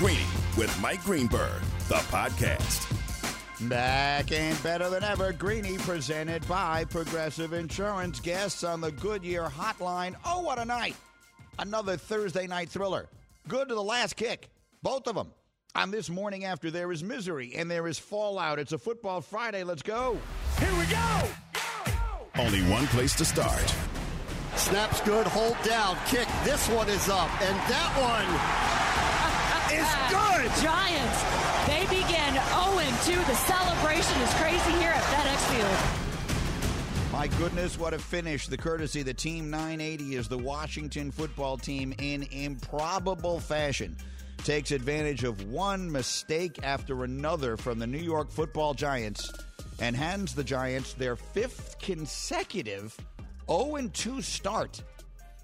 Greeny with Mike Greenberg, the podcast. Back and better than ever, Greeny presented by Progressive Insurance. Guests on the Goodyear Hotline. Oh, what a night! Another Thursday night thriller. Good to the last kick. Both of them. On this morning after there is misery and there is fallout. It's a football Friday. Let's go. Here we go! Only one place to start. Snaps good, hold down, kick. This one is up, and that one is good. Giants, they begin 0-2. The celebration is crazy here at FedEx Field. My goodness, what a finish. The courtesy, the Team 980 is the Washington football team in improbable fashion. Takes advantage of one mistake after another from the New York football Giants and hands the Giants their fifth consecutive 0 2 start.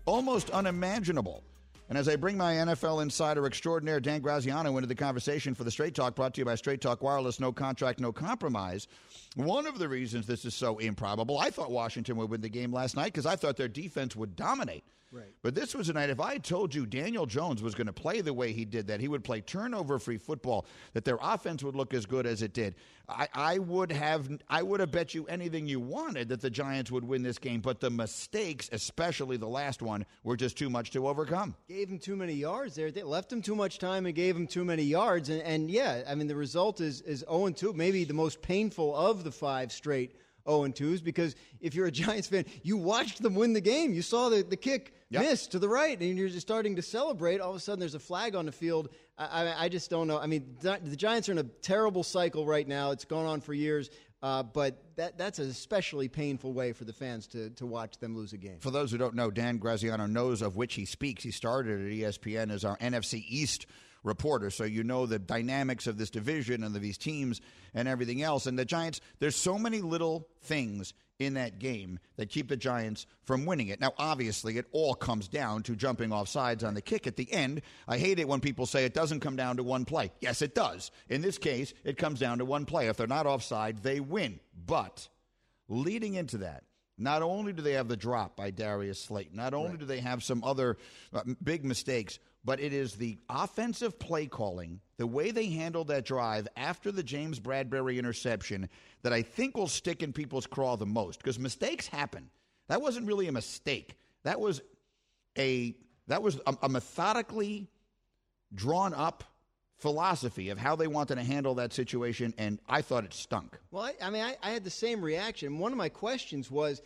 Almost unimaginable. And as I bring my NFL insider extraordinaire Dan Graziano into the conversation for the Straight Talk, brought to you by Straight Talk Wireless, no contract, no compromise. One of the reasons this is so improbable, I thought Washington would win the game last night because I thought their defense would dominate. Right. But this was a night, if I told you Daniel Jones was going to play the way he did, that he would play turnover free football, that their offense would look as good as it did, I, I, would have I would have bet you anything you wanted that the Giants would win this game. But the mistakes, especially the last one, were just too much to overcome. Gave him too many yards there. They left him too much time and gave him too many yards. And, and yeah, I mean, the result is, is 0 2, maybe the most painful of the five straight 0 2s because if you're a Giants fan, you watched them win the game. You saw the, the kick yep. miss to the right, and you're just starting to celebrate. All of a sudden, there's a flag on the field. I, I, I just don't know. I mean, the Giants are in a terrible cycle right now. It's gone on for years. Uh, but that, that's an especially painful way for the fans to, to watch them lose a game. For those who don't know, Dan Graziano knows of which he speaks. He started at ESPN as our NFC East reporter, so you know the dynamics of this division and of these teams and everything else. And the Giants, there's so many little things in that game that keep the Giants from winning it. Now, obviously, it all comes down to jumping off sides on the kick at the end. I hate it when people say it doesn't come down to one play. Yes, it does. In this case, it comes down to one play. If they're not offside, they win. But leading into that, not only do they have the drop by Darius Slayton, not only right. do they have some other uh, big mistakes, but it is the offensive play calling, the way they handled that drive after the James Bradberry interception that I think will stick in people's craw the most because mistakes happen. That wasn't really a mistake. That was a that was a, a methodically drawn up philosophy of how they wanted to handle that situation, and I thought it stunk. Well, I, I mean, I, I, had the same reaction. One of my questions was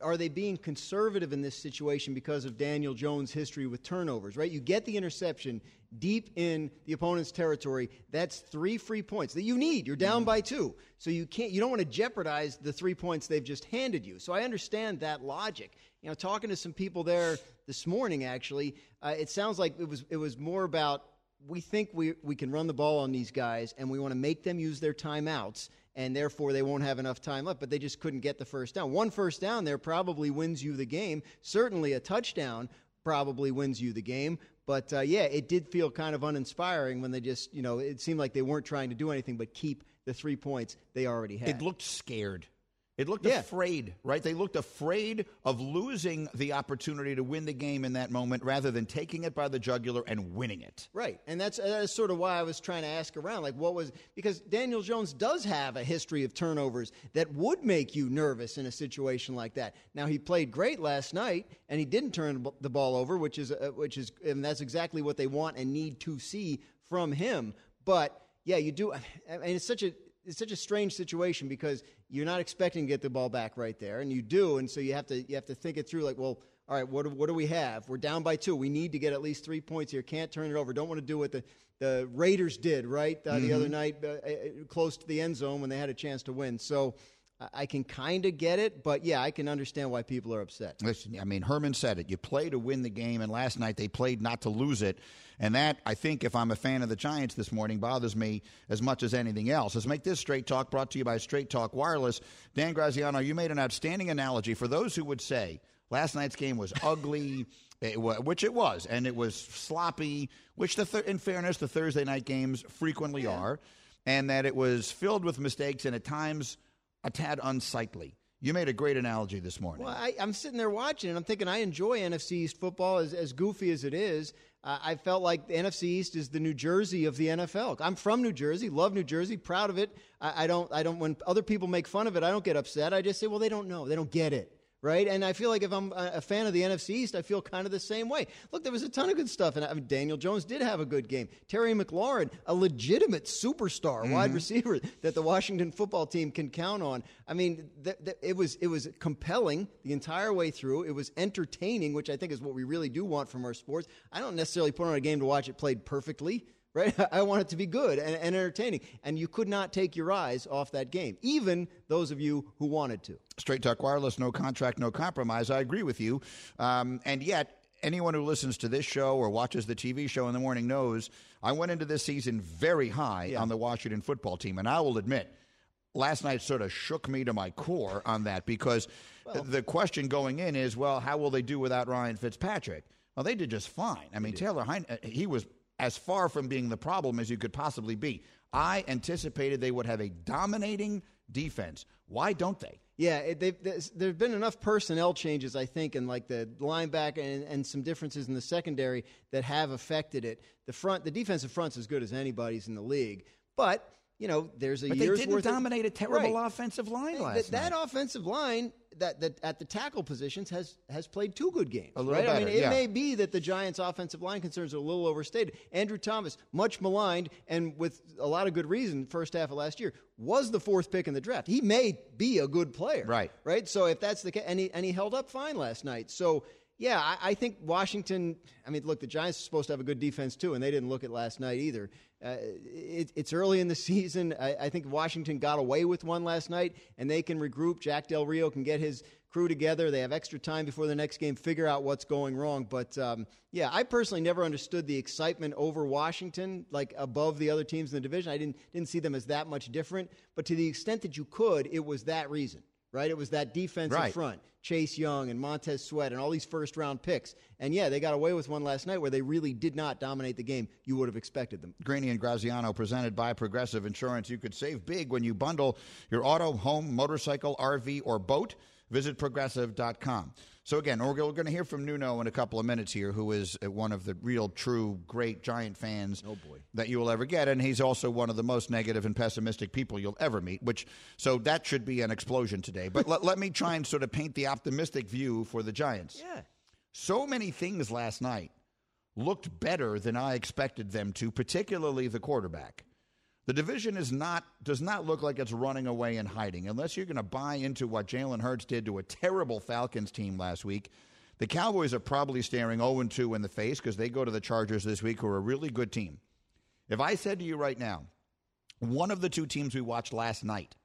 are they being conservative in this situation because of Daniel Jones' history with turnovers, right? You get the interception deep in the opponent's territory. That's three free points that you need. You're down by two. So you can't you don't want to jeopardize the three points they've just handed you. So I understand that logic. You know, talking to some people there this morning actually, uh, it sounds like it was it was more about we think we, we can run the ball on these guys and we want to make them use their timeouts and therefore they won't have enough time left. But they just couldn't get the first down. One first down there probably wins you the game. Certainly a touchdown probably wins you the game. But uh, yeah, it did feel kind of uninspiring when they just, you know, it seemed like they weren't trying to do anything but keep the three points they already had. It looked scared. It looked yeah. afraid, right? They looked afraid of losing the opportunity to win the game in that moment rather than taking it by the jugular and winning it. Right. And that's, that's sort of why I was trying to ask around. Like, what was, because Daniel Jones does have a history of turnovers that would make you nervous in a situation like that. Now, he played great last night and he didn't turn the ball over, which is, uh, which is, and that's exactly what they want and need to see from him. But yeah, you do. I mean, it's such a, it's such a strange situation because you're not expecting to get the ball back right there, and you do, and so you have to you have to think it through. Like, well, all right, what do, what do we have? We're down by two. We need to get at least three points here. Can't turn it over. Don't want to do what the the Raiders did right uh, mm-hmm. the other mm-hmm. night, uh, uh, close to the end zone when they had a chance to win. So. I can kind of get it, but yeah, I can understand why people are upset. Listen, I mean, Herman said it. You play to win the game, and last night they played not to lose it. And that, I think, if I'm a fan of the Giants this morning, bothers me as much as anything else. Let's make this Straight Talk brought to you by Straight Talk Wireless. Dan Graziano, you made an outstanding analogy for those who would say last night's game was ugly. It was, which it was, and it was sloppy, which, the th- in fairness, the Thursday night games frequently yeah. are, and that it was filled with mistakes and at times a tad unsightly. You made a great analogy this morning. Well, I, I'm sitting there watching, and I'm thinking I enjoy NFC East football as, as goofy as it is. Uh, I felt like the NFC East is the New Jersey of the NFL. I'm from New Jersey, love New Jersey, proud of it. I, I don't, I don't. When other people make fun of it, I don't get upset. I just say, well, they don't know, they don't get it right? And I feel like if I'm a fan of the NFC East, I feel kind of the same way. Look, there was a ton of good stuff, and I mean, Daniel Jones did have a good game. Terry McLaurin, a legitimate superstar mm-hmm. wide receiver that the Washington football team can count on. I mean, th- th- it was it was compelling the entire way through. It was entertaining, which I think is what we really do want from our sports. I don't necessarily put on a game to watch it played perfectly right? I want it to be good and, and, entertaining. And you could not take your eyes off that game, even those of you who wanted to. Straight Talk Wireless, no contract, no compromise. I agree with you. Um, and yet, anyone who listens to this show or watches the TV show in the morning knows I went into this season very high yeah. on the Washington football team. And I will admit, last night sort of shook me to my core on that because well, the question going in is, well, how will they do without Ryan Fitzpatrick? Well, they did just fine. I mean, Taylor Heine, uh, he was as far from being the problem as you could possibly be. I anticipated they would have a dominating defense. Why don't they? Yeah, there have been enough personnel changes, I think, and like the linebacker and, and, some differences in the secondary that have affected it. The front, the defensive front's as good as anybody's in the league, but you know, there's a but year's they didn't dominate of, a terrible right. offensive line last that, night. That offensive line that, that at the tackle positions has has played two good games. A little right? better, I mean, it yeah. may be that the Giants' offensive line concerns are a little overstated. Andrew Thomas, much maligned and with a lot of good reason, first half of last year, was the fourth pick in the draft. He may be a good player, right? Right. So if that's the case, and he, and he held up fine last night. So yeah, I, I, think Washington. I mean, look, the Giants are supposed to have a good defense too, and they didn't look it last night either. Uh, it, it's early in the season. I, I, think Washington got away with one last night, and they can regroup. Jack Del Rio can get his crew together. They have extra time before the next game, figure out what's going wrong. But um, yeah, I personally never understood the excitement over Washington, like above the other teams in the division. I didn't didn't see them as that much different. But to the extent that you could, it was that reason right? It was that defensive right. front, Chase Young and Montez Sweat and all these first round picks. And yeah, they got away with one last night where they really did not dominate the game you would have expected them. Greeny and Graziano presented by Progressive Insurance. You could save big when you bundle your auto, home, motorcycle, RV, or boat. Visit progressive.com. So, again, we're going to hear from Nuno in a couple of minutes here, who is uh, one of the real, true, great Giant fans oh boy. that you will ever get. And he's also one of the most negative and pessimistic people you'll ever meet, which, so that should be an explosion today. But let, let me try and sort of paint the optimistic view for the Giants. Yeah. So many things last night looked better than I expected them to, particularly the quarterback. The division is not does not look like it's running away and hiding unless you're going to buy into what Jalen Hurts did to a terrible Falcons team last week. The Cowboys are probably staring 0 2 in the face because they go to the Chargers this week, who are a really good team. If I said to you right now, one of the two teams we watched last night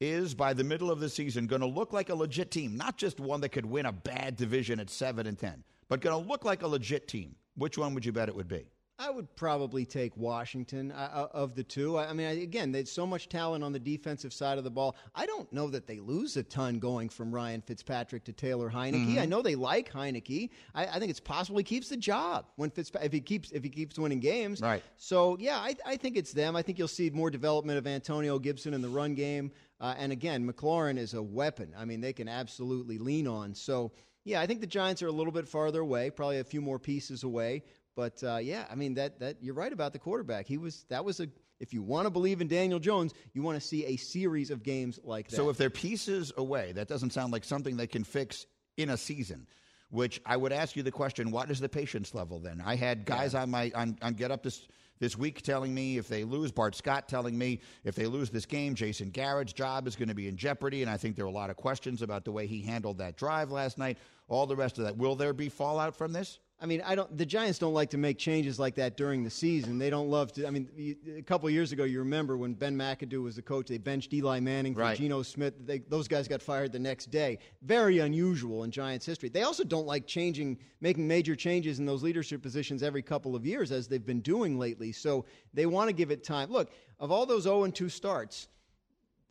is by the middle of the season going to look like a legit team, not just one that could win a bad division at 7 and 10, but going to look like a legit team, which one would you bet it would be? I would probably take Washington uh, uh of the two. I, I mean, again, there's so much talent on the defensive side of the ball. I don't know that they lose a ton going from Ryan Fitzpatrick to Taylor Heinicke. Mm-hmm. I know they like Heinicke. I, I, think it's possible he keeps the job when Fitzpatrick if he keeps if he keeps winning games. Right. So yeah, I, I think it's them. I think you'll see more development of Antonio Gibson in the run game. Uh, and again, McLaurin is a weapon. I mean, they can absolutely lean on. So. Yeah, I think the Giants are a little bit farther away, probably a few more pieces away. But uh, yeah, I mean that that you're right about the quarterback. He was that was a if you want to believe in Daniel Jones, you want to see a series of games like that. So if they're pieces away, that doesn't sound like something they can fix in a season. Which I would ask you the question: What is the patience level then? I had guys yeah. on my on, on Get Up this this week telling me if they lose, Bart Scott telling me if they lose this game, Jason Garrett's job is going to be in jeopardy. And I think there are a lot of questions about the way he handled that drive last night. All the rest of that. Will there be fallout from this? I mean, I don't. The Giants don't like to make changes like that during the season. They don't love to. I mean, a couple years ago, you remember when Ben McAdoo was the coach, they benched Eli Manning for right. Geno Smith. They, those guys got fired the next day. Very unusual in Giants history. They also don't like changing, making major changes in those leadership positions every couple of years, as they've been doing lately. So they want to give it time. Look, of all those 0 and 2 starts,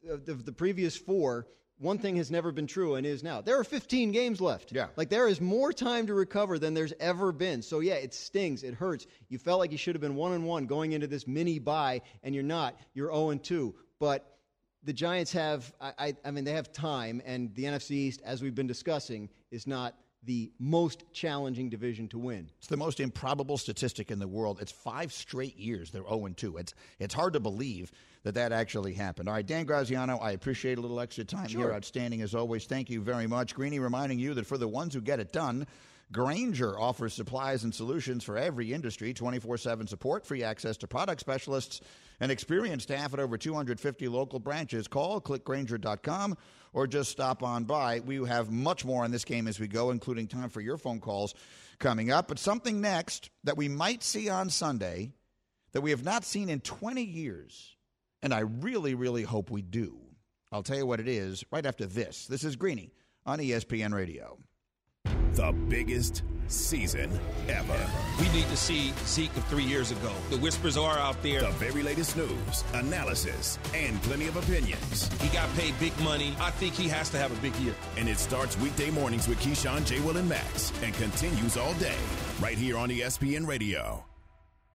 of the, the previous four one thing has never been true and is now. There are 15 games left. Yeah. Like there is more time to recover than there's ever been. So yeah, it stings. It hurts. You felt like you should have been one and one going into this mini buy, and you're not. You're 0 and 2. But the Giants have, I, I, I mean, they have time, and the NFC East, as we've been discussing, is not the most challenging division to win. It's the most improbable statistic in the world. It's five straight years they're 0 2. It's it's hard to believe that that actually happened. All right, Dan Graziano, I appreciate a little extra time Sure. here. Outstanding as always. Thank you very much. Greeny reminding you that for the ones who get it done, Grainger offers supplies and solutions for every industry, 24 7 support, free access to product specialists, and experienced staff at over 250 local branches. Call clickgrainger.com or just stop on by. We have much more on this game as we go, including time for your phone calls coming up. But something next that we might see on Sunday that we have not seen in 20 years, and I really, really hope we do. I'll tell you what it is right after this. This is Greeny on ESPN Radio. The biggest season ever. We need to see Zeke of three years ago. The whispers are out there. The very latest news, analysis, and plenty of opinions. He got paid big money. I think he has to have a big year. And it starts weekday mornings with Keyshawn, J. Will, and Max and continues all day right here on ESPN Radio.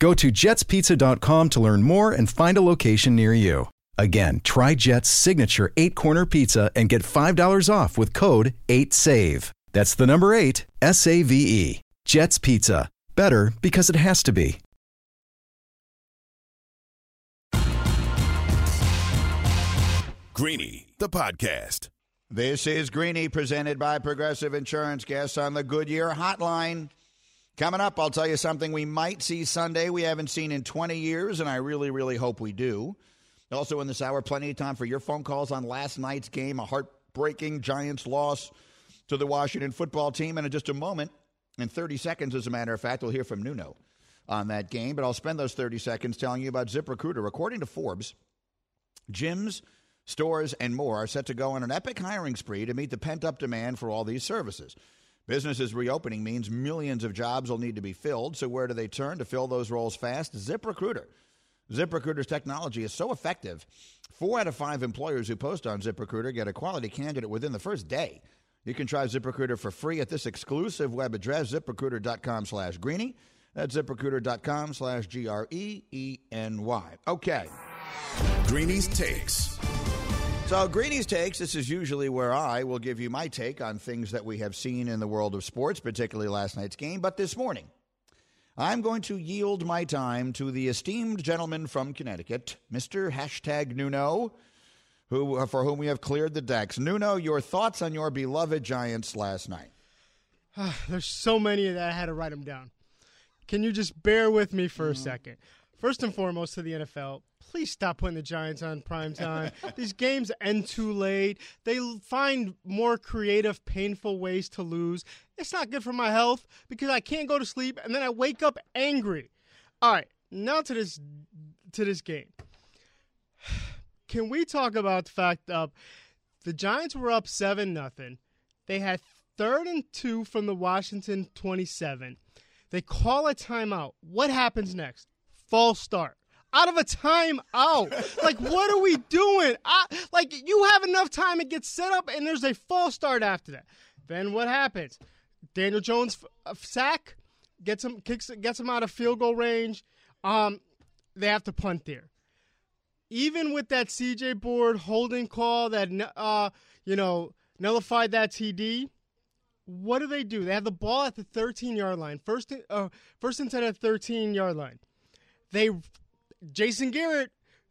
Go to jetspizza.com to learn more and find a location near you. Again, try Jet's signature eight corner pizza and get $5 off with code 8SAVE. That's the number eight, S A V E. Jet's Pizza. Better because it has to be. Greeny, the podcast. This is Greeny presented by Progressive Insurance Guests on the Goodyear Hotline. Coming up, I'll tell you something we might see Sunday we haven't seen in 20 years, and I really, really hope we do. Also, in this hour, plenty of time for your phone calls on last night's game, a heartbreaking Giants loss to the Washington football team. And in just a moment, in 30 seconds, as a matter of fact, we'll hear from Nuno on that game. But I'll spend those 30 seconds telling you about ZipRecruiter. According to Forbes, gyms, stores, and more are set to go on an epic hiring spree to meet the pent up demand for all these services. Businesses reopening means millions of jobs will need to be filled. So, where do they turn to fill those roles fast? ZipRecruiter. ZipRecruiter's technology is so effective. Four out of five employers who post on ZipRecruiter get a quality candidate within the first day. You can try ZipRecruiter for free at this exclusive web address, ziprecruiter.com slash greeny. That's ziprecruiter.com slash G R E E N Y. Okay. Greeny's Takes. So, Greeny's Takes, this is usually where I will give you my take on things that we have seen in the world of sports, particularly last night's game. But this morning, I'm going to yield my time to the esteemed gentleman from Connecticut, Mr. Hashtag Nuno, who, for whom we have cleared the decks. Nuno, your thoughts on your beloved Giants last night? Ah, there's so many that I had to write them down. Can you just bear with me for a mm-hmm. second? First and foremost, to the NFL, please stop putting the Giants on prime time. These games end too late. They find more creative, painful ways to lose. It's not good for my health because I can't go to sleep and then I wake up angry. All right, now to this to this game. Can we talk about the fact of the Giants were up seven nothing. They had third and two from the Washington twenty-seven. They call a timeout. What happens next? False start. Out of a timeout. like, what are we doing? I, like, you have enough time to get set up, and there's a false start after that. Then what happens? Daniel Jones f- sack gets him kicks gets him out of field goal range. Um, they have to punt there even with that CJ board holding call that uh, you know nullified that TD, what do they do? They have the ball at the 13 yard line, first uh, first and ten at 13 yard line. They Jason Garrett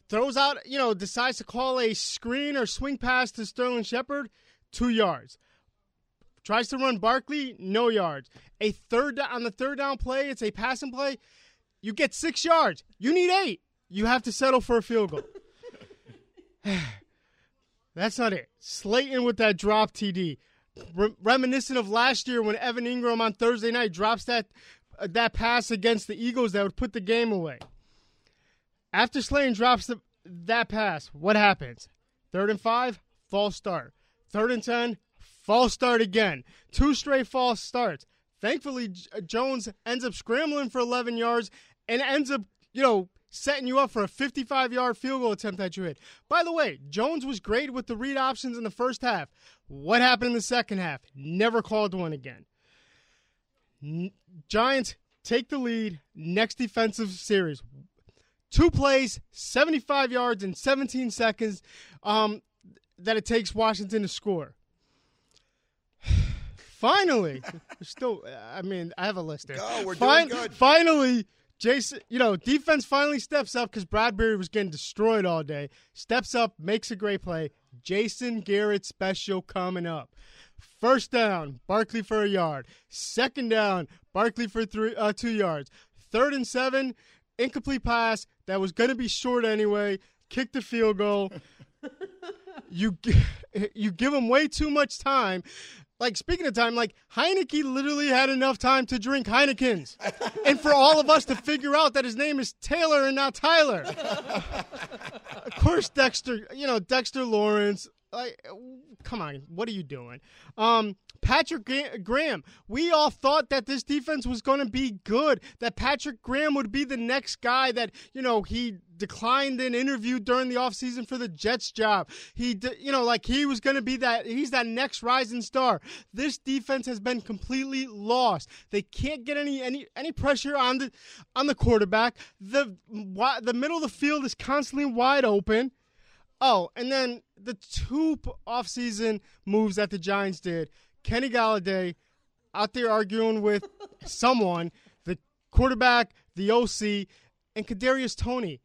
throws out, you know, decides to call a screen or swing pass to Sterling Shepard. two yards. Tries to run Barkley, no yards. A third on the third down play, it's a passing play. You get six yards. You need eight. You have to settle for a field goal. That's not it. Slayton with that drop TD, Re- reminiscent of last year when Evan Engram on Thursday night drops that uh, that pass against the Eagles that would put the game away. After Slayton drops the, that pass, what happens? Third and five, false start. Third and ten, false start again. Two straight false starts. Thankfully, uh, Jones ends up scrambling for 11 yards and ends up, you know, setting you up for a 55 yard field goal attempt that you hit. By the way, Jones was great with the read options in the first half. What happened in the second half? Never called one again. Giants take the lead next defensive series. Two plays, 75 yards in 17 seconds um, that it takes Washington to score. Finally, still, I mean, I have a list there. Go, we're doing good. Finally, Jason, you know, defense finally steps up because Bradberry was getting destroyed all day. Steps up, makes a great play. Jason Garrett special coming up. First down, Barkley for a yard. Second down, Barkley for three, uh, two yards. Third and seven, incomplete pass that was going to be short anyway. Kick the field goal. you you give him way too much time. Like speaking of time, like Heinicke literally had enough time to drink Heinekens, and for all of us to figure out that his name is Taylor and not Tyler. of course, Dexter. You know Dexter Lawrence. Like, come on, what are you doing? Um, Patrick Graham. We all thought that this defense was going to be good. That Patrick Graham would be the next guy that you know he declined an interview during the offseason for the Jets job. He, you know, like he was going to be that. He's that next rising star. This defense has been completely lost. They can't get any any any pressure on the on the quarterback. The the middle of the field is constantly wide open. Oh, and then the two offseason moves that the Giants did. Kenny Golladay out there arguing with someone, the quarterback, the OC, and Kadarius Toney.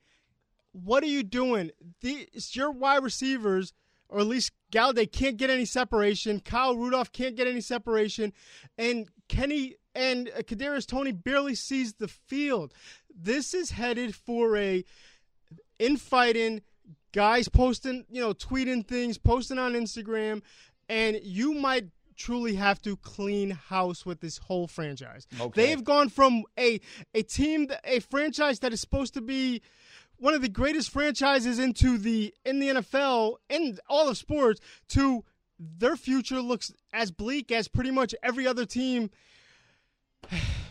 What are you doing? These your wide receivers, or at least Golladay can't get any separation. Kyle Rudolph can't get any separation, and Kenny and uh, Kadarius Toney barely sees the field. This is headed for a infighting guys posting, you know, tweeting things, posting on Instagram, and you might truly have to clean house with this whole franchise. Okay. They've gone from a a team, a franchise that is supposed to be one of the greatest franchises into the in the NFL in all of sports to their future looks as bleak as pretty much every other team.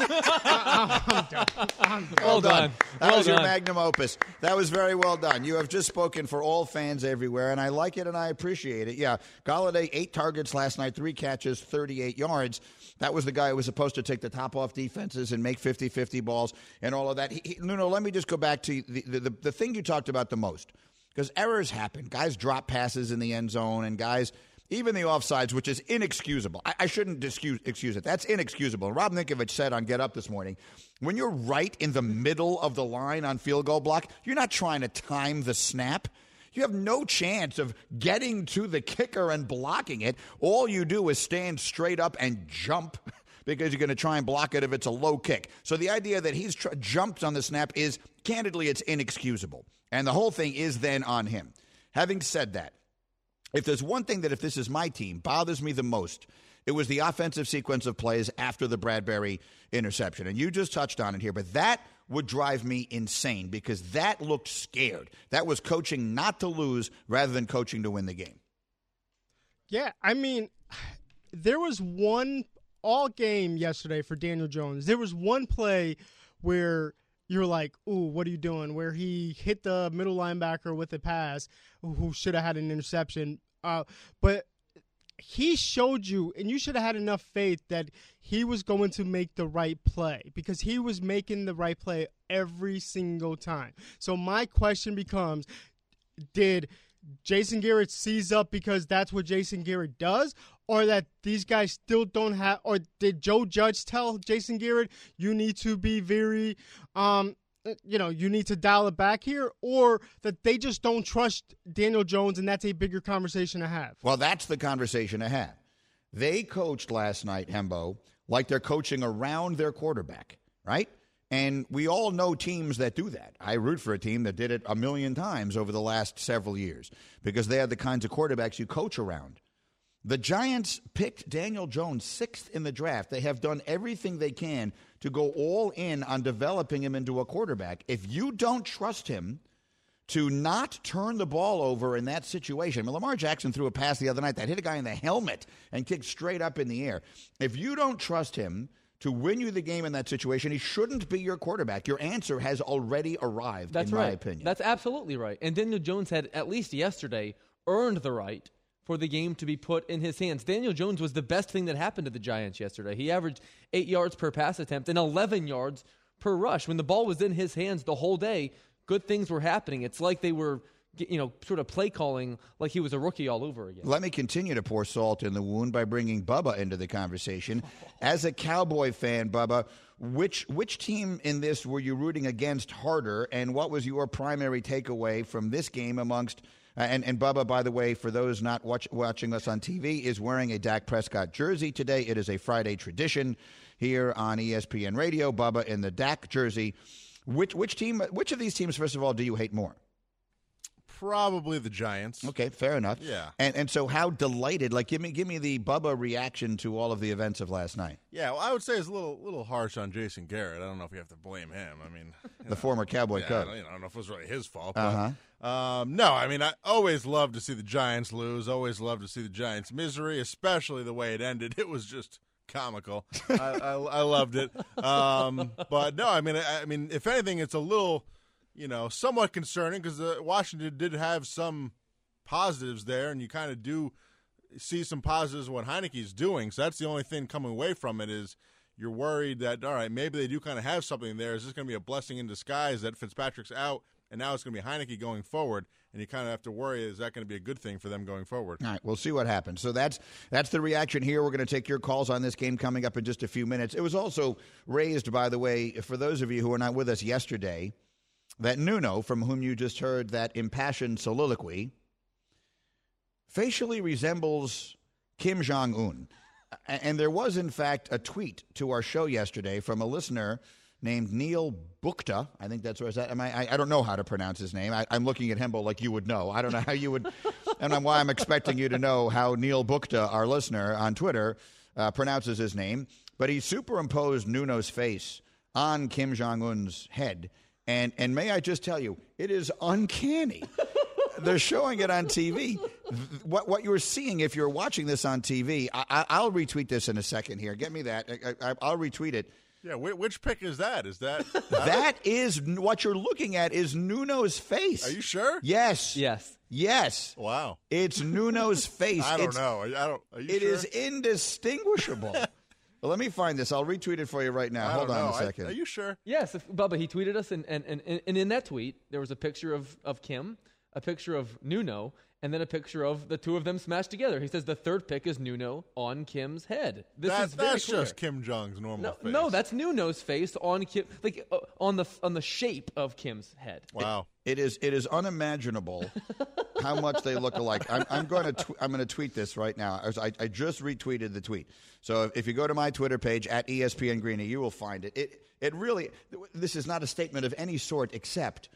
I'm done. I'm done. Well done. done. That Well was your magnum opus. That was very well done. You have just spoken for all fans everywhere, and I like it and I appreciate it. Yeah, Golladay, eight targets last night, three catches, 38 yards. That was the guy who was supposed to take the top off defenses and make 50 50 balls and all of that. He, he, Nuno, let me just go back to the, the, the, the thing you talked about the most. Because errors happen. Guys drop passes in the end zone, and guys even the offsides, which is inexcusable. I, I shouldn't excuse, excuse it. That's inexcusable. And Rob Ninkovich said on Get Up this morning when you're right in the middle of the line on field goal block, you're not trying to time the snap. You have no chance of getting to the kicker and blocking it. All you do is stand straight up and jump because you're going to try and block it if it's a low kick. So the idea that he's tr- jumped on the snap is, candidly, it's inexcusable. And the whole thing is then on him. Having said that, if there's one thing that if this is my team bothers me the most it was the offensive sequence of plays after the Bradberry interception. And you just touched on it here but that would drive me insane because that looked scared. That was coaching not to lose rather than coaching to win the game. Yeah, I mean, there was one all game yesterday for Daniel Jones. There was one play where you're like, "Ooh, what are you doing?" Where he hit the middle linebacker with a pass, who should have had an interception. Uh, but he showed you, and you should have had enough faith that he was going to make the right play because he was making the right play every single time. So my question becomes: Did Jason Garrett sees up because that's what Jason Garrett does, or that these guys still don't have, or did Joe Judge tell Jason Garrett you need to be very, um, you know, you need to dial it back here, or that they just don't trust Daniel Jones, and that's a bigger conversation to have. Well, that's the conversation to have. They coached last night, Hembo, like they're coaching around their quarterback, right? And we all know teams that do that. I root for a team that did it a million times over the last several years because they are the kinds of quarterbacks you coach around. The Giants picked Daniel Jones sixth in the draft. They have done everything they can to go all in on developing him into a quarterback. If you don't trust him to not turn the ball over in that situation, I mean, Lamar Jackson threw a pass the other night that hit a guy in the helmet and kicked straight up in the air. If you don't trust him to win you the game in that situation, he shouldn't be your quarterback. Your answer has already arrived, That's in right. my opinion. That's absolutely right. And Daniel Jones had, at least yesterday, earned the right for the game to be put in his hands. Daniel Jones was the best thing that happened to the Giants yesterday. He averaged eight yards per pass attempt and 11 yards per rush. When the ball was in his hands the whole day, good things were happening. It's like they were, you know, sort of play calling like he was a rookie all over again. Let me continue to pour salt in the wound by bringing Bubba into the conversation. As a Cowboy fan, Bubba, which which team in this were you rooting against harder, and what was your primary takeaway from this game amongst? Uh, and, and Bubba, by the way, for those not watch, watching us on TV, is wearing a Dak Prescott jersey today. It is a Friday tradition here on ESPN Radio. Bubba in the Dak jersey. Which which team? Which of these teams, first of all, do you hate more? Probably the Giants. Okay, fair enough. Yeah. And and so how delighted? Like, give me give me the Bubba reaction to all of the events of last night. Yeah, well, I would say it's a little little harsh on Jason Garrett. I don't know if you have to blame him. I mean, The know, former Cowboy yeah, I Cub. don't, you know, I don't know if it was really his fault. Uh-huh. Um, no, I mean, I always love to see the Giants lose. Always love to see the Giants' misery, especially the way it ended. It was just comical. I, I, I loved it. Um, but no, I mean, I, I mean, if anything, it's a little, you know, somewhat concerning because uh, Washington did have some positives there, and you kind of do see some positives what Heinicke's doing. So that's the only thing coming away from it is you're worried that all right, maybe they do kind of have something there. Is this going to be a blessing in disguise that Fitzpatrick's out and now it's going to be Heineke going forward? And you kind of have to worry: is that going to be a good thing for them going forward? All right, we'll see what happens. So that's that's the reaction here. We're going to take your calls on this game coming up in just a few minutes. It was also raised, by the way, for those of you who were not with us yesterday, that Nuno, from whom you just heard that impassioned soliloquy, facially resembles Kim Jong Un. And there was, in fact, a tweet to our show yesterday from a listener named Neil Bukta. I think that's where. Am I, I, I don't know how to pronounce his name. I, I'm looking at Hembo like you would know. I don't know how you would, and I'm, why I'm expecting you to know how Neil Bukta, our listener on Twitter, uh, pronounces his name. But he superimposed Nuno's face on Kim Jong Un's head, and and may I just tell you, it is uncanny. They're showing it on TV. What what you're seeing if you're watching this on TV, I, I, I'll retweet this in a second. Here, get me that. I, I, I'll retweet it. Yeah, whi- which pick is that? Is that That is what you're looking at. Is Nuno's face? Are you sure? Yes. Yes. Yes. Wow. It's Nuno's face. I don't It's- know. I don't. Are you It sure? is indistinguishable. Well, let me find this. I'll retweet it for you right now. I Hold on know. a I- second. are you sure? Yes, if, Bubba, he tweeted us, and, and, and, and in that tweet, there was a picture of, of Kim, a picture of Nuno, and then a picture of the two of them smashed together. He says the third pick is Nuno on Kim's head. This That- is very that's clear. just Kim Jong's normal No, face. no, that's Nuno's face on Kim, like uh, on the on the shape of Kim's head. wow. It is it is unimaginable how much they look alike. I'm, I'm going to tw- I'm going to tweet this right now. I, was- I, I just retweeted the tweet. So if, if you go to my Twitter page at ESPN Greeny, you will find it. It it really this is not a statement of any sort except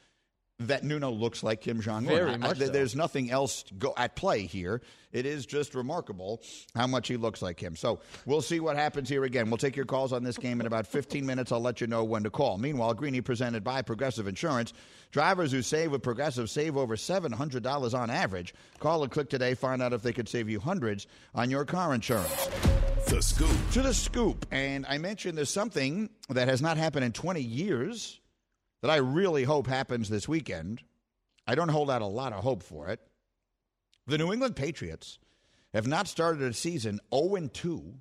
that Nuno looks like Kim Jong Un. So. There's nothing else go at play here. It is just remarkable how much he looks like him. So we'll see what happens here again. We'll take your calls on this game in about 15 minutes. I'll let you know when to call. Meanwhile, Greeny presented by Progressive Insurance. Drivers who save with Progressive save over $700 on average. Call or click today. Find out if they could save you hundreds on your car insurance. The Scoop. To the scoop. And I mentioned there's something that has not happened in 20 years that I really hope happens this weekend. I don't hold out a lot of hope for it. The New England Patriots have not started a season 0 2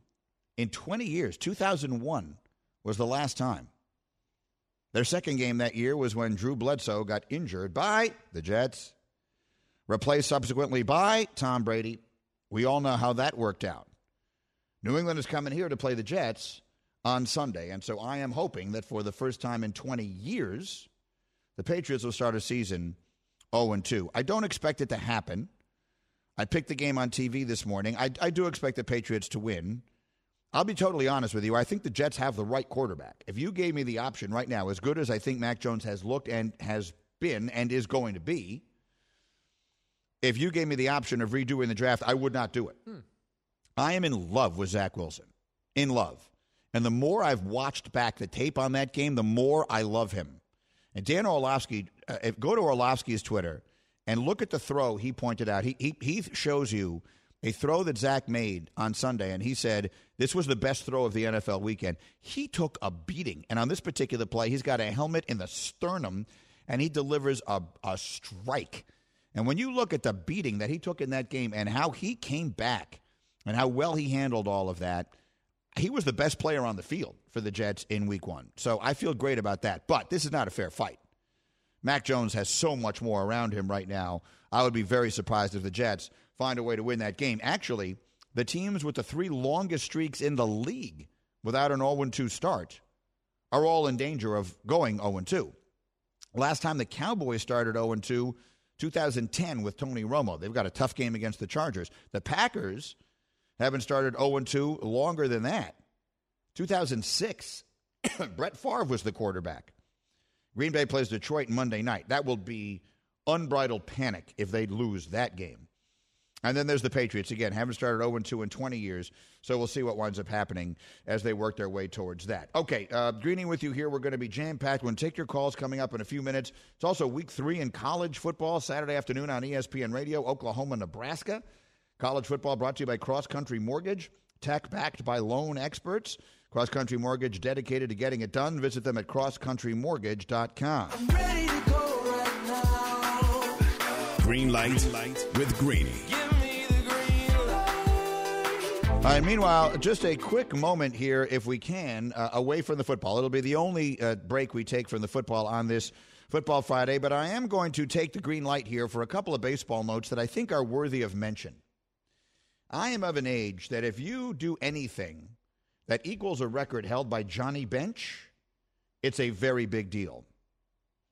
in 20 years. 2001 was the last time. Their second game that year was when Drew Bledsoe got injured by the Jets, replaced subsequently by Tom Brady. We all know how that worked out. New England is coming here to play the Jets on Sunday, and so I am hoping that for the first time in 20 years, the Patriots will start a season 0 and 2. I don't expect it to happen. I picked the game on TV this morning. I, I do expect the Patriots to win. I'll be totally honest with you. I think the Jets have the right quarterback. If you gave me the option right now, as good as I think Mac Jones has looked and has been and is going to be, if you gave me the option of redoing the draft, I would not do it. Hmm. I am in love with Zach Wilson. In love. And the more I've watched back the tape on that game, the more I love him. And Dan Orlovsky, uh, go to Orlovsky's Twitter and look at the throw he pointed out. He, he, he shows you a throw that Zach made on Sunday, and he said this was the best throw of the NFL weekend. He took a beating. And on this particular play, he's got a helmet in the sternum, and he delivers a, a strike. And when you look at the beating that he took in that game and how he came back and how well he handled all of that, he was the best player on the field for the Jets in week one. So I feel great about that. But this is not a fair fight. Mac Jones has so much more around him right now. I would be very surprised if the Jets find a way to win that game. Actually, the teams with the three longest streaks in the league without an 0 2 start are all in danger of going 0 2. Last time the Cowboys started 0 2, 2010 with Tony Romo. They've got a tough game against the Chargers. The Packers haven't started 0 2 longer than that. 2006, Brett Favre was the quarterback. Green Bay plays Detroit Monday night. That will be unbridled panic if they lose that game. And then there's the Patriots. Again, haven't started 0 2 in 20 years. So we'll see what winds up happening as they work their way towards that. Okay, uh, greeting with you here. We're going to be jam packed. We'll take your calls coming up in a few minutes. It's also week three in college football, Saturday afternoon on ESPN Radio, Oklahoma, Nebraska. College football brought to you by Cross Country Mortgage, tech backed by loan experts. Cross Country Mortgage dedicated to getting it done. Visit them at crosscountrymortgage.com. Right green light, green light with Greeny. All right, meanwhile, just a quick moment here, if we can, uh, away from the football. It'll be the only uh, break we take from the football on this Football Friday, but I am going to take the green light here for a couple of baseball notes that I think are worthy of mention. I am of an age that if you do anything that equals a record held by Johnny Bench, it's a very big deal.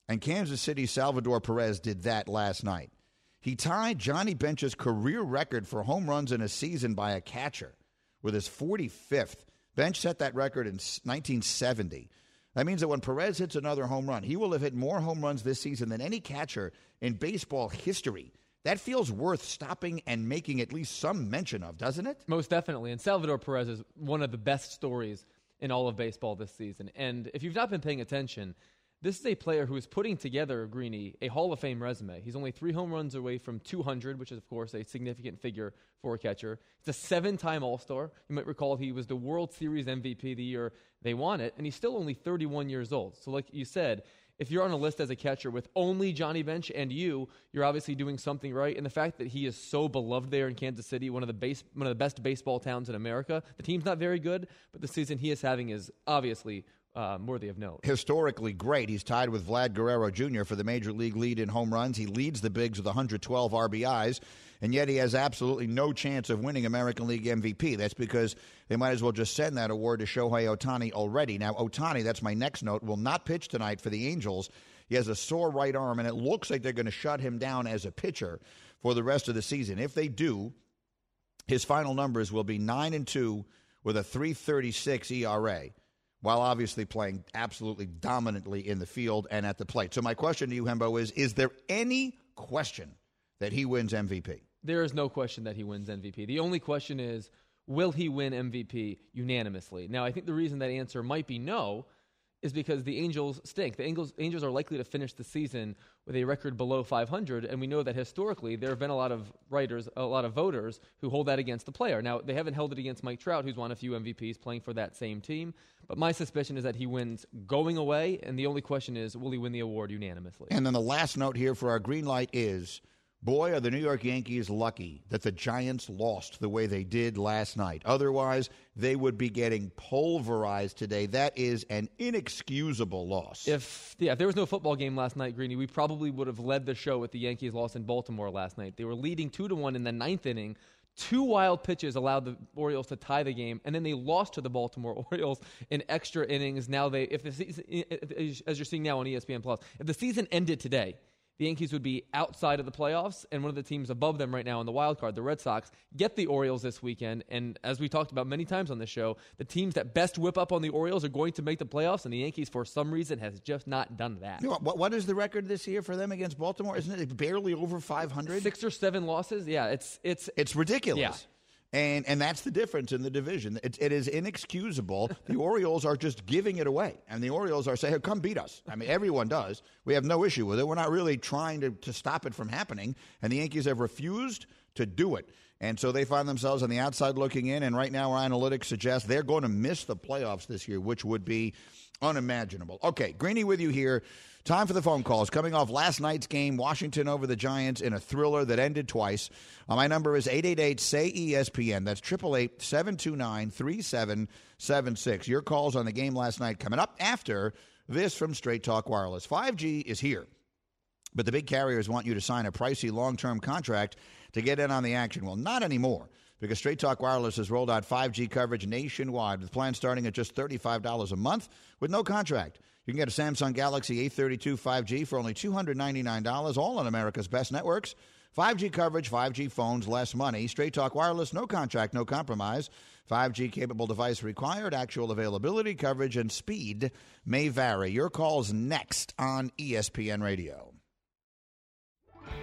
And Kansas City Salvador Perez did that last night. He tied Johnny Bench's career record for home runs in a season by a catcher with his 45th. Bench set that record in 1970. That means that when Perez hits another home run, he will have hit more home runs this season than any catcher in baseball history. That feels worth stopping and making at least some mention of, doesn't it? Most definitely. And Salvador Perez is one of the best stories in all of baseball this season. And if you've not been paying attention, this is a player who is putting together, Greeny, a Hall of Fame resume. He's only three home runs away from 200, which is, of course, a significant figure for a catcher. He's a seven time All Star. You might recall he was the World Series MVP the year they won it, and he's still only 31 years old. So, like you said, if you're on a list as a catcher with only Johnny Bench and you, you're obviously doing something right. And the fact that he is so beloved there in Kansas City, one of the base, one of the best baseball towns in America, the team's not very good, but the season he is having is obviously uh, worthy of note. Historically great. He's tied with Vlad Guerrero Jr. for the major league lead in home runs. He leads the Bigs with 112 RBIs, and yet he has absolutely no chance of winning American League MVP. That's because they might as well just send that award to Shohei Ohtani already. Now, Ohtani, that's my next note, will not pitch tonight for the Angels. He has a sore right arm, and it looks like they're going to shut him down as a pitcher for the rest of the season. If they do, his final numbers will be 9 and 2 with a 336 ERA while obviously playing absolutely dominantly in the field and at the plate. So my question to you, Hembo, is: Is there any question that he wins MVP? There is no question that he wins MVP. The only question is, will he win MVP unanimously? Now, I think the reason that answer might be no is because the Angels stink. The Angels, Angels are likely to finish the season with a record below 500, and we know that historically there have been a lot of writers, a lot of voters who hold that against the player. Now, they haven't held it against Mike Trout, who's won a few MVPs playing for that same team, but my suspicion is that he wins going away, and the only question is, will he win the award unanimously? And then the last note here for our green light is Boy, are the New York Yankees lucky that the Giants lost the way they did last night. Otherwise, they would be getting pulverized today. That is an inexcusable loss. If yeah, if there was no football game last night, Greeny, we probably would have led the show with the Yankees loss in Baltimore last night. They were leading two to one in the ninth inning Two wild pitches allowed the Orioles to tie the game, and then they lost to the Baltimore Orioles in extra innings. Now they, if the season, as you're seeing now on ESPN Plus, if the season ended today, the Yankees would be outside of the playoffs, and one of the teams above them right now in the wild card, the Red Sox, get the Orioles this weekend. And as we talked about many times on this show, the teams that best whip up on the Orioles are going to make the playoffs, and the Yankees, for some reason, has just not done that. You know, what, what is the record this year for them against Baltimore? Isn't it barely over 500? Six or seven losses. Yeah, it's it's it's ridiculous. Yeah. And and that's the difference in the division. It, it is inexcusable. the Orioles are just giving it away, and the Orioles are saying, hey, "Come beat us." I mean, everyone does. We have no issue with it. We're not really trying to, to stop it from happening, and the Yankees have refused to do it. And so they find themselves on the outside looking in. And right now, our analytics suggest they're going to miss the playoffs this year, which would be unimaginable. Okay, Greeny with you here. Time for the phone calls. Coming off last night's game, Washington over the Giants in a thriller that ended twice. Uh, my number is 888 say ESPN. That's 888 729 3776. Your calls on the game last night coming up after this from Straight Talk Wireless. 5G is here, but the big carriers want you to sign a pricey long term contract to get in on the action. Well, not anymore because Straight Talk Wireless has rolled out 5G coverage nationwide with plans starting at just $35 a month with no contract. You can get a Samsung Galaxy A32 5G for only $299, all on America's best networks. 5G coverage, 5G phones, less money. Straight Talk Wireless, no contract, no compromise. 5G capable device required. Actual availability, coverage, and speed may vary. Your call's next on ESPN Radio.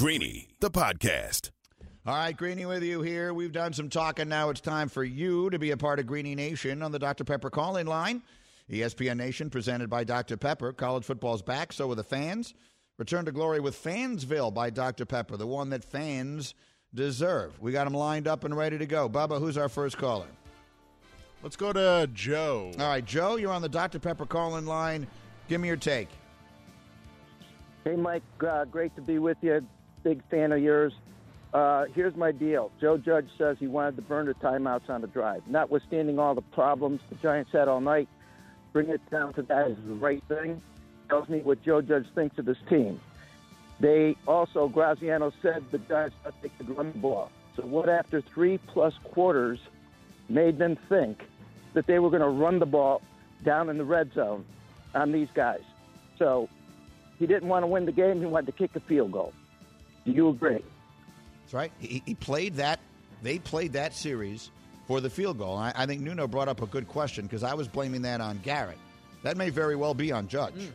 Greeny, the podcast. All right, Greeny with you here. We've done some talking. Now it's time for you to be a part of Greeny Nation on the Dr. Pepper call in line. ESPN Nation presented by Dr. Pepper. College football's back, so are the fans. Return to glory with Fanville by Dr. Pepper, the one that fans deserve. We got them lined up and ready to go. Bubba, who's our first caller? Let's go to Joe. All right, Joe, you're on the Dr. Pepper call in line. Give me your take. Hey, Mike, uh, great to be with you. Big fan of yours. Uh, here's my deal. Joe Judge says he wanted to burn the timeouts on the drive. Notwithstanding all the problems the Giants had all night, bring it down to that is the right thing. Tells me what Joe Judge thinks of his team. They also, Graziano said the Giants thought they could run the ball. So what after three plus quarters made them think that they were going to run the ball down in the red zone on these guys? So he didn't want to win the game. He wanted to kick a field goal. Do you agree? That's right. He, he played that. They played that series for the field goal. I, I, think Nuno brought up a good question because I was blaming that on Garrett. That may very well be on Judge. Mm.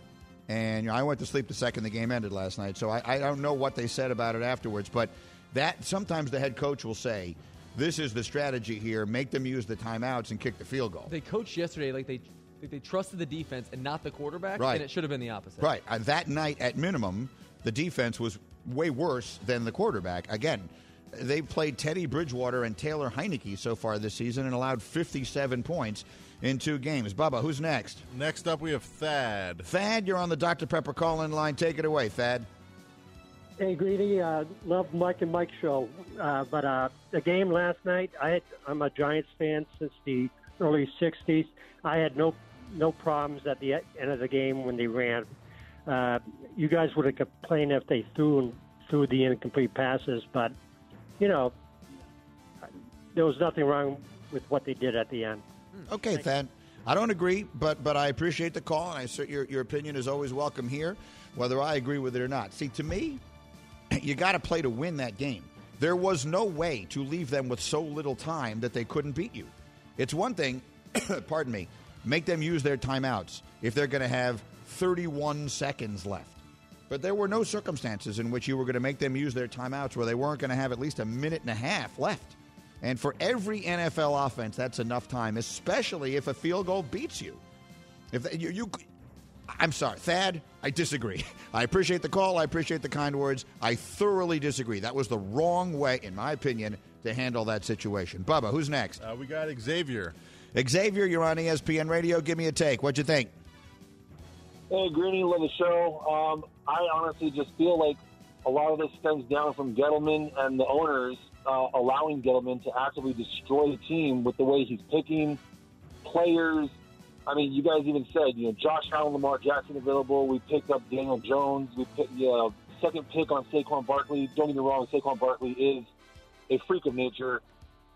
And you know, I went to sleep the second the game ended last night, so I, I don't know what they said about it afterwards. But that sometimes the head coach will say, "This is the strategy here: make them use the timeouts and kick the field goal." They coached yesterday like they they trusted the defense and not the quarterback, right. and it should have been the opposite. Right. Uh, that night, at minimum, the defense was way worse than the quarterback. Again, they played Teddy Bridgewater and Taylor Heinicke so far this season and allowed 57 points in two games. Bubba, who's next? Next up, we have Thad. Thad, you're on the Dr. Pepper call in line. Take it away, Thad. Hey, Greeny. uh, love Mike and Mike show. Uh, but uh, the game last night, I had, I'm a Giants fan since the early 60s. I had no no problems at the end of the game when they ran. Uh, you guys would have complained if they threw and threw the incomplete passes, but you know, there was nothing wrong with what they did at the end. Okay, Thad. I don't agree, but but I appreciate the call, and I assert your your opinion is always welcome here, whether I agree with it or not. See, to me, you got to play to win that game. There was no way to leave them with so little time that they couldn't beat you. It's one thing, pardon me, make them use their timeouts if they're going to have 31 seconds left. But there were no circumstances in which you were going to make them use their timeouts where they weren't going to have at least a minute and a half left. And for every NFL offense, that's enough time, especially if a field goal beats you. If they, you, you I'm sorry, Thad. I disagree. I appreciate the call. I appreciate the kind words. I thoroughly disagree. That was the wrong way, in my opinion, to handle that situation. Bubba, who's next? Uh, we got Xavier. Xavier, you're on ESPN Radio. Give me a take. What'd you think? Hey, Greeny, love the show. Um, I honestly just feel like a lot of this stems down from Gettleman and the owners uh, allowing Gettleman to actively destroy the team with the way he's picking players. I mean, you guys even said, you know, Josh Allen, Lamar Jackson available. We picked up Daniel Jones. We picked, you know, second pick on Saquon Barkley. Don't get me wrong, Saquon Barkley is a freak of nature.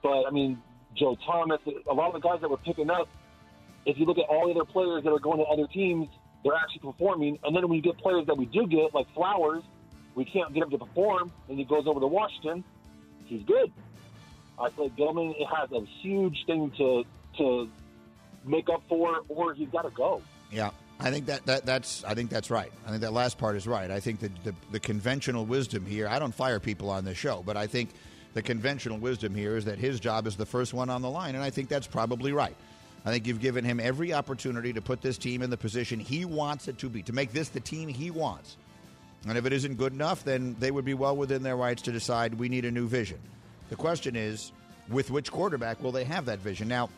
But, I mean, Joe Thomas, a lot of the guys that we're picking up, if you look at all the other players that are going to other teams, they're actually performing. And then when you get players that we do get, like Flowers, we can't get him to perform, and he goes over to Washington. He's good. I like Gettleman has a huge thing to to make up for, or he's got to go. Yeah, I think that, that that's I think that's right. I think that last part is right. I think that the, the conventional wisdom here. I don't fire people on this show, but I think the conventional wisdom here is that his job is the first one on the line, and I think that's probably right. I think you've given him every opportunity to put this team in the position he wants it to be, to make this the team he wants. And if it isn't good enough, then they would be well within their rights to decide we need a new vision. The question is, with which quarterback will they have that vision? Now,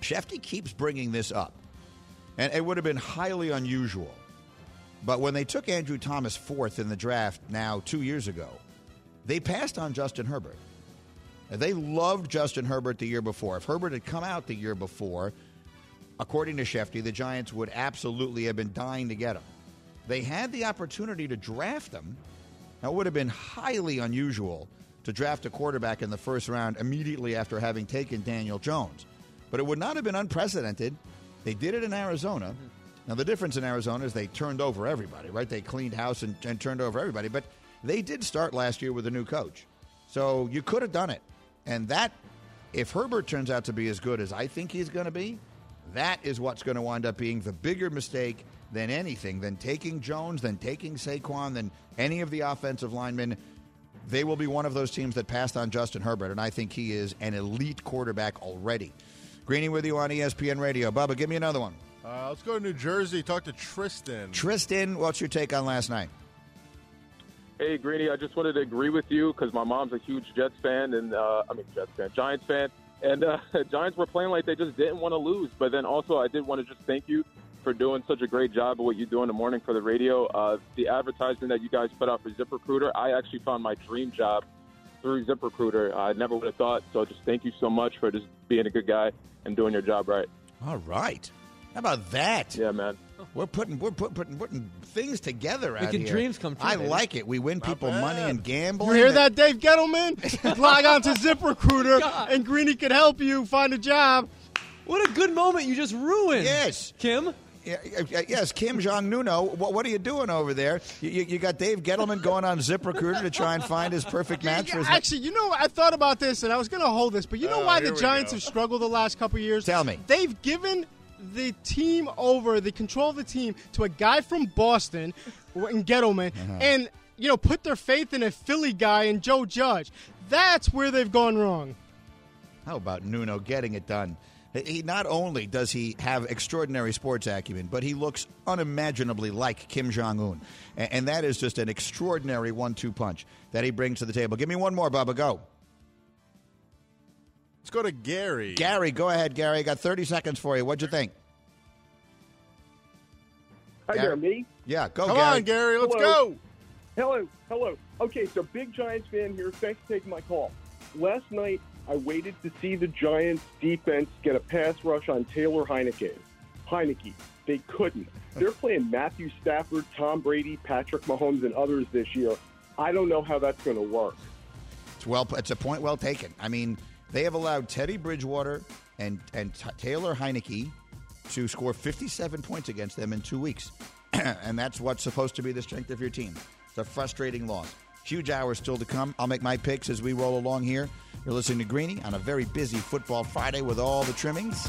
Schefty keeps bringing this up, and it would have been highly unusual. But when they took Andrew Thomas fourth in the draft now two years ago, they passed on Justin Herbert. They loved Justin Herbert the year before. If Herbert had come out the year before, according to Schefty, the Giants would absolutely have been dying to get him. They had the opportunity to draft him. Now, it would have been highly unusual to draft a quarterback in the first round immediately after having taken Daniel Jones. But it would not have been unprecedented. They did it in Arizona. Mm-hmm. Now, the difference in Arizona is they turned over everybody, right? They cleaned house and, and turned over everybody. But they did start last year with a new coach. So you could have done it. And that, if Herbert turns out to be as good as I think he's going to be, that is what's going to wind up being the bigger mistake than anything, than taking Jones, than taking Saquon, than any of the offensive linemen. They will be one of those teams that passed on Justin Herbert, and I think he is an elite quarterback already. Greeny with you on ESPN Radio. Bubba, give me another one. Uh, let's go to New Jersey. Talk to Tristan. Tristan, what's your take on last night? Hey, Greeny, I just wanted to agree with you because my mom's a huge Jets fan, and uh, I mean Jets fan, Giants fan, and uh, Giants were playing like they just didn't want to lose. But then also, I did want to just thank you for doing such a great job of what you do in the morning for the radio. Uh, the advertisement that you guys put out for ZipRecruiter, I actually found my dream job through ZipRecruiter. I never would have thought. So just thank you so much for just being a good guy and doing your job right. All right. How about that? Yeah, man. We're putting we're put, putting putting things together out Making here. dreams come true, I baby. like it. We win people money and gambling. You hear that, Dave Gettleman? Log on to ZipRecruiter, and Greeny can help you find a job. What a good moment you just ruined. Yes, Kim. Yeah, yeah, yes, Kim Jong Nuno. What, what are you doing over there? You, you, you got Dave Gettleman going on ZipRecruiter to try and find his perfect match for his. Actually, you know, I thought about this, and I was going to hold this, but you know Oh, why the Giants go. have struggled the last couple years? Tell me. They've given the team over, the control of the team, to a guy from Boston, in Gettleman, Uh-huh. and you know, put their faith in a Philly guy and Joe Judge. That's where they've gone wrong. How about Nuno getting it done? He not only does he have extraordinary sports acumen, but he looks unimaginably like Kim Jong Un, and, and that is just an extraordinary one-two punch that he brings to the table. Give me one more, Bubba. Go. Let's go to Gary. Gary, go ahead, Gary. I got 30 seconds for you. What'd you think? Hi Gary- there, me. Yeah, go, Come Gary. on, Gary. Let's Hello. go. Hello, hello. Okay, so big Giants fan here. Thanks for taking my call. Last night, I waited to see the Giants defense get a pass rush on Taylor Heinicke. Heinicke. They couldn't. They're playing Matthew Stafford, Tom Brady, Patrick Mahomes, and others this year. I don't know how that's going to work. It's well. It's a point well taken. I mean, they have allowed Teddy Bridgewater and and T- Taylor Heinicke to score 57 points against them in two weeks, and that's what's supposed to be the strength of your team. It's a frustrating loss. Huge hours still to come. I'll make my picks as we roll along here. You're listening to Greeny on a very busy Football Friday with all the trimmings.